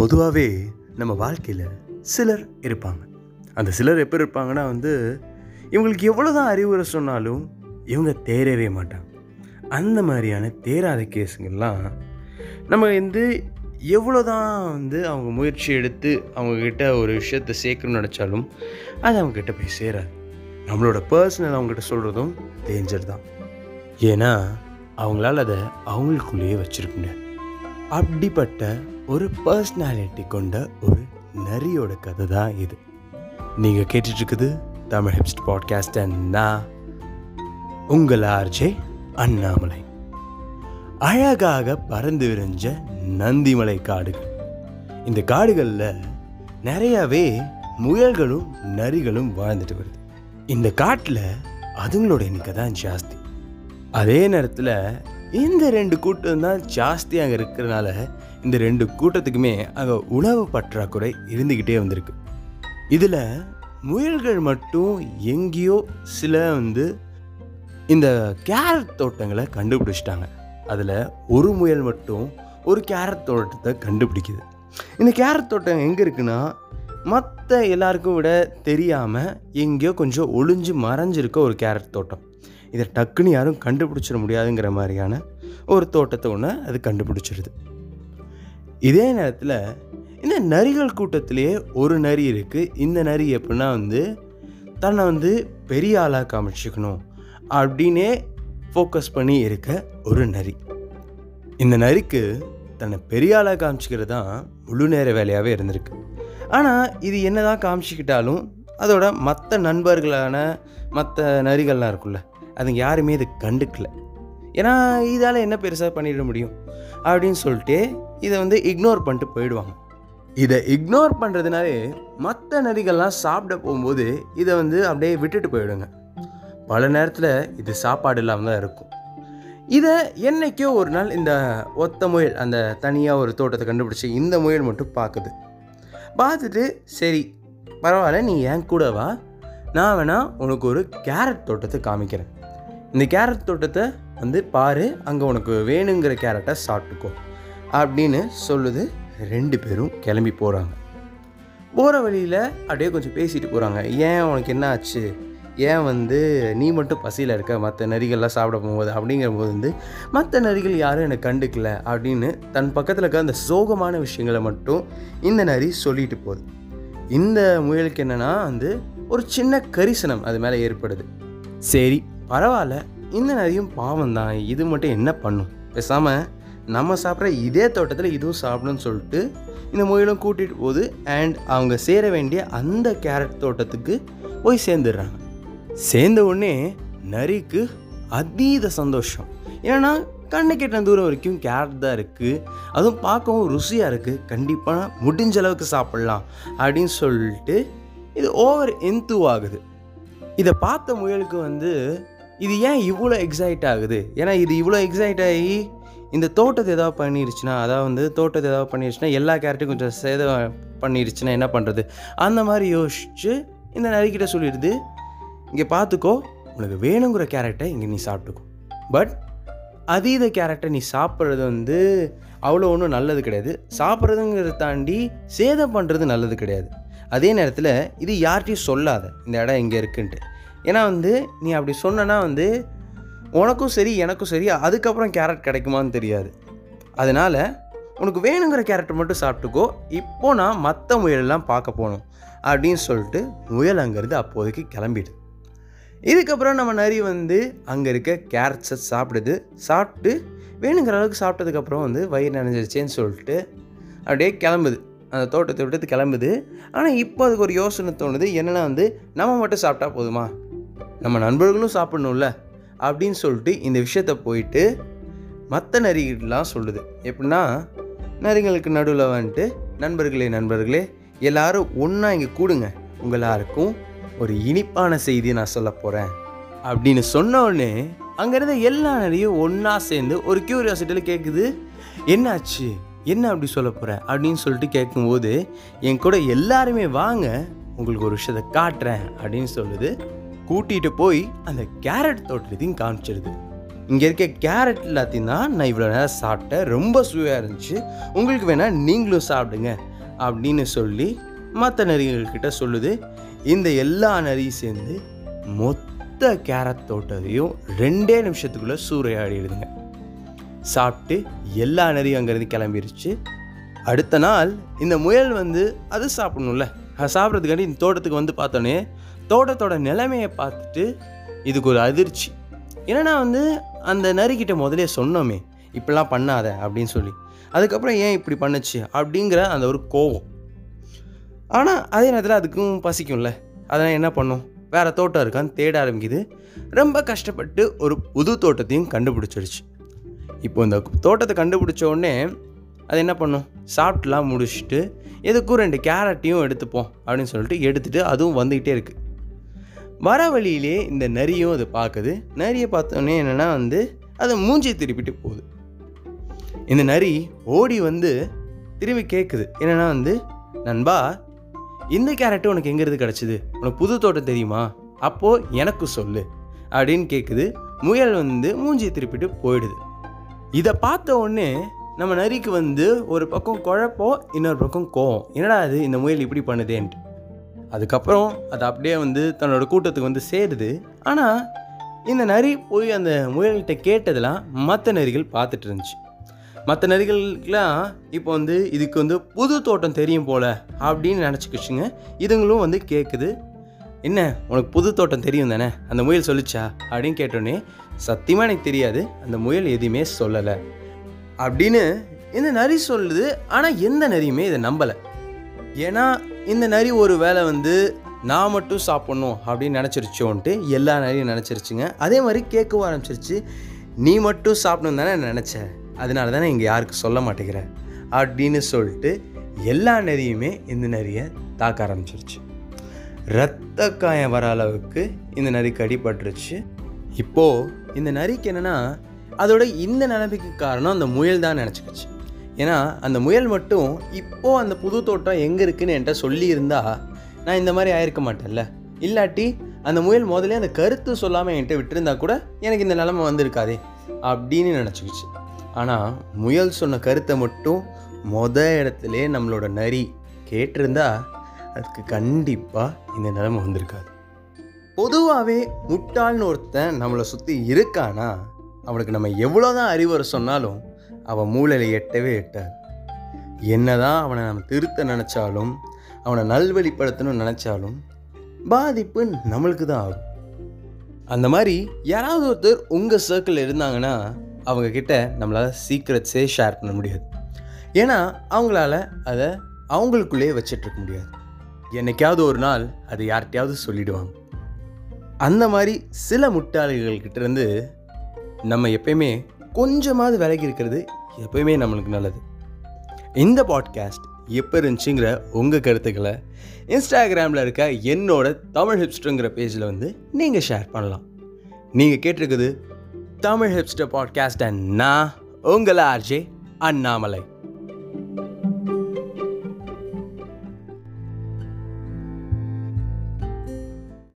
பொதுவாகவே நம்ம வாழ்க்கையில் சிலர் இருப்பாங்க. அந்த சிலர் எப்போ இருப்பாங்கன்னா வந்து இவங்களுக்கு எவ்வளோ தான் அறிவுரை சொன்னாலும் இவங்க தேரவே மாட்டாங்க. அந்த மாதிரியான தேராத கேஸுங்கள்லாம் நம்ம வந்து எவ்வளோ தான் வந்து அவங்க முயற்சி எடுத்து அவங்கக்கிட்ட ஒரு விஷயத்தை சேர்க்கணும்னு நினச்சாலும் அது அவங்கக்கிட்ட போய் சேராது. நம்மளோட பர்சனல் அவங்ககிட்ட சொல்கிறதும் டேஞ்சர் தான். ஏன்னா அவங்களால அதை அவங்களுக்குள்ளேயே வச்சிருக்க முடியாது. அப்படிப்பட்ட ஒரு பர்சனாலிட்டி கொண்ட ஒரு நரியோட கதை தான் இது. நீங்கள் கேட்டுட்ருக்குது தமிழ் ஹிப்ஸ்ட் பாட்காஸ்ட் நான் உங்கள் ஆர்ஜே அண்ணாமலை. அழகாக பறந்து விரிஞ்ச நந்திமலை காடுகள். இந்த காடுகளில் நிறையாவே முயல்களும் நரிகளும் வாழ்ந்துட்டு வருது. இந்த காட்டில் அதுங்களோட எண்ணிக்கை தான் ஜாஸ்தி. அதே நேரத்தில் இந்த ரெண்டு கூட்டம் தான் ஜாஸ்தி அங்கே இருக்கிறனால இந்த ரெண்டு கூட்டத்துக்குமே அங்கே உணவு பற்றாக்குறை இருந்துக்கிட்டே வந்திருக்கு. இதில் முயல்கள் மட்டும் எங்கேயோ சில வந்து இந்த கேரட் தோட்டங்களை கண்டுபிடிச்சிட்டாங்க. அதில் ஒரு முயல் மட்டும் ஒரு கேரட் தோட்டத்தை கண்டுபிடிக்குது. இந்த கேரட் தோட்டம் எங்கே இருக்குன்னா மற்ற எல்லாருக்கும் விட தெரியாமல் எங்கேயோ கொஞ்சம் ஒளிஞ்சு மறைஞ்சிருக்க ஒரு கேரட் தோட்டம். இதை டக்குன்னு யாரும் கண்டுபிடிச்சிட முடியாதுங்கிற மாதிரியான ஒரு தோட்டத்தை ஒன்று அது கண்டுபிடிச்சிருது. இதே நேரத்தில் இந்த நரிகள் கூட்டத்திலேயே ஒரு நரி இருக்குது இந்த நரி எப்படின்னா வந்து தன்னை வந்து பெரிய ஆளாக காமிச்சிக்கணும் அப்படின்னே ஃபோக்கஸ் பண்ணி இருக்க ஒரு நரி. இந்த நரிக்கு தன்னை பெரிய ஆளாக காமிச்சிக்கிறது தான் முழு நேர வேலையாகவே இருந்திருக்கு. ஆனால் இது என்ன தான் காமிச்சிக்கிட்டாலும் அதோட மற்ற நண்பர்களான மற்ற நரிகள்லாம் இருக்குல்ல அதுங்க யாருமே இது கண்டுக்கல. ஏன்னா இதால் என்ன பெருசாக பண்ணிட முடியும்? அப்படின்னு சொல்லிட்டு இதை வந்து இக்னோர் பண்ணிட்டு போயிடுவாங்க. இதை இக்னோர் பண்ணுறதுனாலே மற்ற நரிகள்லாம் சாப்பிட போகும்போது இதை வந்து அப்படியே விட்டுட்டு போயிடுங்க. பல நேரத்தில் இது சாப்பாடு இல்லாமல் தான் இருக்கும். இதை என்னைக்கோ ஒரு நாள் இந்த ஒத்த முயல் அந்த தனியாக ஒரு தோட்டத்தை கண்டுபிடிச்சி இந்த முயல் மட்டும் பார்க்குது. பார்த்துட்டு சரி பரவாயில்ல நீ என் கூட வா. நான் வேணால் உனக்கு ஒரு கேரட் தோட்டத்தை காமிக்கிறேன். இந்த கேரட் தோட்டத்தை வந்து பாரு அங்கே உனக்கு வேணுங்கிற கேரட்டை சாப்பிட்டுக்கோ. அப்படின்னு சொல்லுது. ரெண்டு பேரும் கிளம்பி போகிறாங்க போகிற வழியில் அப்படியே கொஞ்சம் பேசிட்டு போகிறாங்க ஏன் உனக்கு என்ன ஆச்சு ஏன் வந்து நீ மட்டும் பசியில் இருக்க? மற்ற நரிகள்லாம் சாப்பிட போகும்போது அப்படிங்கிற போது வந்து மற்ற நரிகள் யாரும் என்னை கண்டுக்கல அப்படின்னு தன் பக்கத்தில் இருக்க அந்த சோகமான விஷயங்களை மட்டும் இந்த நரி சொல்லிட்டு போகுது. இந்த முயலுக்கு என்னென்னா வந்து ஒரு சின்ன கரிசனம் அது மேலே ஏற்படுது. சரி பரவாயில்ல இந்த நரியும் பாவம் தான். இது மட்டும் என்ன பண்ணும்? பேசாமல் நம்ம சாப்பிட்ற இதே தோட்டத்தில் இதுவும் சாப்பிடணும்னு சொல்லிட்டு இந்த முயலும் கூட்டிகிட்டு போகுது. அண்ட் அவங்க சேர வேண்டிய அந்த கேரட் தோட்டத்துக்கு போய் சேர்ந்துடுறாங்க. சேர்ந்த உடனே நரிக்கு அதீத சந்தோஷம். ஏன்னா கண்ணு கெட்ட தூரம் வரைக்கும் கேரட் தான் இருக்குது அதுவும் பார்க்கவும் ருசியாக இருக்குது கண்டிப்பாக முடிஞ்ச அளவுக்கு சாப்பிட்லாம் அப்படின்னு சொல்லிட்டு இது ஓவர் எந்து ஆகுது. இதை பார்த்த முயலுக்கு வந்து இது ஏன் இவ்வளோ எக்ஸைட் ஆகுது? ஏன்னா இது இவ்வளோ எக்ஸைட் ஆகி இந்த தோட்டத்தை ஏதாவது பண்ணிருச்சுன்னா அதாவது வந்து தோட்டத்தை ஏதாவது பண்ணிருச்சுன்னா எல்லா கேரக்டரும் கொஞ்சம் சேதம் பண்ணிருச்சுன்னா என்ன பண்ணுறது அந்த மாதிரி யோசிச்சு இந்த நரிக்கிட்ட சொல்லிடுது இங்கே பார்த்துக்கோ உனக்கு வேணுங்கிற கேரட்டை இங்கே நீ சாப்பிட்டுக்கோ. பட் அதீத கேரட்டை நீ சாப்பிட்றது வந்து அவ்வளோ ஒன்றும் நல்லது கிடையாது. சாப்பிட்றதுங்கிறத தாண்டி சேதம் பண்ணுறது நல்லது கிடையாது. அதே நேரத்தில் இது யார்கிட்டையும் சொல்லாத இந்த இடம் இங்கே இருக்குன்ட்டு. ஏன்னா வந்து நீ அப்படி சொன்னனா வந்து உனக்கும் சரி எனக்கும் சரி அதுக்கப்புறம் கேரட் கிடைக்குமான்னு தெரியாது. அதனால் உனக்கு வேணுங்கிற கேரட்டை மட்டும் சாப்பிட்டுக்கோ. இப்போ நான் மற்ற முயலெல்லாம் பார்க்க போகணும் அப்படின்னு சொல்லிட்டு முயல் அங்கேருந்து அப்போதைக்கு கிளம்பிடுது இதுக்கப்புறம் நம்ம நரி வந்து அங்கே இருக்க கேரட்ஸை சாப்பிடுது. சாப்பிட்டு வேணுங்கிற அளவுக்கு சாப்பிட்டதுக்கப்புறம் வந்து வயிறு நினைஞ்சிருச்சேன்னு சொல்லிட்டு அப்படியே கிளம்புது. அந்த தோட்டத்தை விட்டு கிளம்புது. ஆனால் இப்போ அதுக்கு ஒரு யோசனை தோணுது. என்னென்னா வந்து நம்ம மட்டும் சாப்பிட்டா போதுமா? நம்ம நண்பர்களும் சாப்பிடணும்ல அப்படின்னு சொல்லிட்டு இந்த விஷயத்த போயிட்டு மற்ற நரிகிட்டலாம் சொல்லுது. எப்படின்னா நரிகளுக்கு நடுவில் வந்துட்டு நண்பர்களே நண்பர்களே எல்லாரும் ஒன்றா இங்கே கூடுங்க. உங்கள் ஒரு இனிப்பான செய்தியை நான் சொல்ல போகிறேன் அப்படின்னு சொன்னோடனே அங்கேருந்து எல்லா நரியும் ஒன்றா சேர்ந்து ஒரு க்யூரியாசிட்டியில் கேட்குது என்னாச்சு? என்ன அப்படி சொல்ல போகிற அப்படின்னு சொல்லிட்டு கேட்கும்போது என் கூட எல்லாருமே வாங்க. உங்களுக்கு ஒரு விஷயத்தை காட்டுறேன். அப்படின்னு சொல்லுது. கூட்டிகிட்டு போய் அந்த கேரட் தோட்டத்தையும் காமிச்சிருது. இங்கே இருக்க கேரட் எல்லாத்தையும் தான் நான் இவ்வளோ நேரம் சாப்பிட்டேன். ரொம்ப சுவையாக இருந்துச்சு. உங்களுக்கு வேணால் நீங்களும் சாப்பிடுங்க அப்படின்னு சொல்லி மற்ற நரிகள்கிட்ட சொல்லுது. இந்த எல்லா நரியும் சேர்ந்து மொத்த கேரட் தோட்டத்தையும் ரெண்டே நிமிஷத்துக்குள்ளே சூறையாடிடுதுங்க சாப்பிட்டு எல்லா நரியும் அங்கேருந்து கிளம்பிருச்சு. அடுத்த நாள் இந்த முயல் வந்து அது சாப்பிடணும்ல. சாப்பிட்றதுக்காண்டி இந்த தோட்டத்துக்கு வந்து பார்த்தோன்னே தோட்டத்தோட நிலைமையை பார்த்துட்டு இதுக்கு ஒரு அதிர்ச்சி. ஏன்னா வந்து அந்த நரிக்கிட்ட முதலே சொன்னோமே இப்படிலாம் பண்ணாத அப்படின்னு சொல்லி. அதுக்கப்புறம் ஏன் இப்படி பண்ணுச்சு? அப்படிங்கிற அந்த ஒரு கோவம். ஆனால் அதே நேரத்தில் அதுக்கும் பசிக்கும்ல. அதெல்லாம் என்ன பண்ணும்? வேறு தோட்டம் இருக்கான்னு தேட ஆரம்பிக்குது. ரொம்ப கஷ்டப்பட்டு ஒரு புது தோட்டத்தையும் கண்டுபிடிச்சிருச்சு இப்போ இந்த தோட்டத்தை கண்டுபிடிச்ச உடனே அது என்ன பண்ணும்? சாப்பிட்டுலாம் முடிச்சுட்டு எதுக்கும் ரெண்டு கேரட்டையும் எடுத்துப்போம் அப்படின்னு சொல்லிட்டு எடுத்துகிட்டு அதுவும் வந்துக்கிட்டே இருக்குது வர வழியிலே இந்த நரியும் அது பார்க்குது. நரியை பார்த்தோன்னே என்னென்னா வந்து அது மூஞ்சி திருப்பிட்டு போகுது. இந்த நரி ஓடி வந்து திரும்பி கேட்குது என்னென்னா வந்து நண்பா இந்த கேரட்டு உனக்கு எங்கேருந்து கிடச்சிது? உனக்கு புது தோட்டம் தெரியுமா? அப்போது எனக்கு சொல்லு அப்படின்னு கேட்குது முயல் வந்து மூஞ்சியை திருப்பிட்டு போயிடுது. இதை பார்த்த உடனே நம்ம நரிக்கு வந்து ஒரு பக்கம் குழப்பம் இன்னொரு பக்கம் கோவம். என்னடா அது இந்த முயல் இப்படி பண்ணுதேன்ட்டு. அதுக்கப்புறம் அது அப்படியே வந்து தன்னோட கூட்டத்துக்கு வந்து சேருது. ஆனால் இந்த நரி போய் அந்த முயல்கிட்ட கேட்டதெல்லாம் மற்ற நரிகள் பார்த்துட்டு இருந்துச்சு. மற்ற நரிகளுக்கெல்லாம் இப்போ வந்து இதுக்கு வந்து புது தோட்டம் தெரியும் போல அப்படின்னு நினச்சிக்கிச்சுங்க. இதுங்களும் வந்து கேட்குது என்ன உனக்கு புது தோட்டம் தெரியும் தானே? அந்த முயல் சொல்லிச்சா? அப்படின்னு கேட்டோன்னே சத்தியமாக எனக்கு தெரியாது. அந்த முயல் எதுவுமே சொல்லலை. அப்படின்னு இந்த நரி சொல்லுது. ஆனால் எந்த நரியுமே இதை நம்பலை. ஏன்னா இந்த நரி ஒரு வேளை வந்து நான் மட்டும் சாப்பிட்ணும் அப்படின்னு நினச்சிருச்சோன்ட்டு எல்லா நரியும் நினச்சிருச்சுங்க. அதே மாதிரி கேட்கவும் ஆரம்பிச்சிருச்சு நீ மட்டும் சாப்பிடணும் தானே நினச்ச. அதனால தானே இங்கே யாருக்கு சொல்ல மாட்டேங்கிற? அப்படின்னு சொல்லிட்டு எல்லா நரியுமே இந்த நரியை தாக்க ஆரம்பிச்சிருச்சு. ரத்த காயம் வர அளவுக்கு இந்த நரிக்கு அடிபட்டுருச்சு. இப்போது இந்த நரிக்கு என்னென்னா அதோட இந்த நிலைமைக்கு காரணம் அந்த முயல் தான் நினச்சிக்கிச்சு. ஏன்னா அந்த முயல் மட்டும் இப்போது அந்த புது தோட்டம் எங்கே இருக்குன்னு என்கிட்ட சொல்லியிருந்தா நான் இந்த மாதிரி ஆயிருக்க மாட்டேன்ல. இல்லாட்டி அந்த முயல் முதல்ல அந்த கருத்து சொல்லாமல் என்கிட்ட விட்டுருந்தா கூட எனக்கு இந்த நிலமை வந்திருக்காதே அப்படின்னு நினச்சிக்கிச்சு. ஆனால் முயல் சொன்ன கருத்தை மட்டும் மொத இடத்துலே நம்மளோட நரி கேட்டிருந்தா அதுக்கு கண்டிப்பாக இந்த நிலமை வந்திருக்காது. பொதுவாகவே முட்டாள்னு ஒருத்தன் நம்மளை சுற்றி இருக்கானா அவனுக்கு நம்ம எவ்வளோ தான் அறிவுரை சொன்னாலும் அவன் மூளையில் எட்டவே எட்டாது. என்னதான் அவனை நம்ம திருத்த நினச்சாலும் அவனை நல்வழிப்படுத்தணும்னு நினச்சாலும் பாதிப்பு நம்மளுக்கு தான் ஆகும். அந்த மாதிரி யாராவது ஒருத்தர் உங்கள் சர்க்கிள் இருந்தாங்கன்னா அவங்கக்கிட்ட நம்மளால் சீக்ரெட்ஸே ஷேர் பண்ண முடியாது. ஏன்னா அவங்களால அதை அவங்களுக்குள்ளேயே வச்சிட்ருக்க முடியாது. என்னைக்காவது ஒரு நாள் அதை யார்கிட்டையாவது சொல்லிடுவாங்க. அந்த மாதிரி சில முட்டாளிகள்கிட்டேருந்து நம்ம எப்பயுமே கொஞ்சமாவது விலகி இருக்கிறது எப்பயுமே நம்மளுக்கு நல்லது. இந்த பாட்காஸ்ட் எப்போ இருந்துச்சுங்கிற உங்கள் கருத்துக்களை இன்ஸ்டாகிராமில் இருக்க என்னோட தமிழ் ஹிப்ஸ்டருங்கிற பேஜில் வந்து நீங்கள் ஷேர் பண்ணலாம். நீங்கள் கேட்டிருக்குது தமிழ் ஹிப்ஸ்டர் பாட்காஸ்ட் அண்ணா நான் உங்கள் ஆர்ஜே அண்ணாமலை.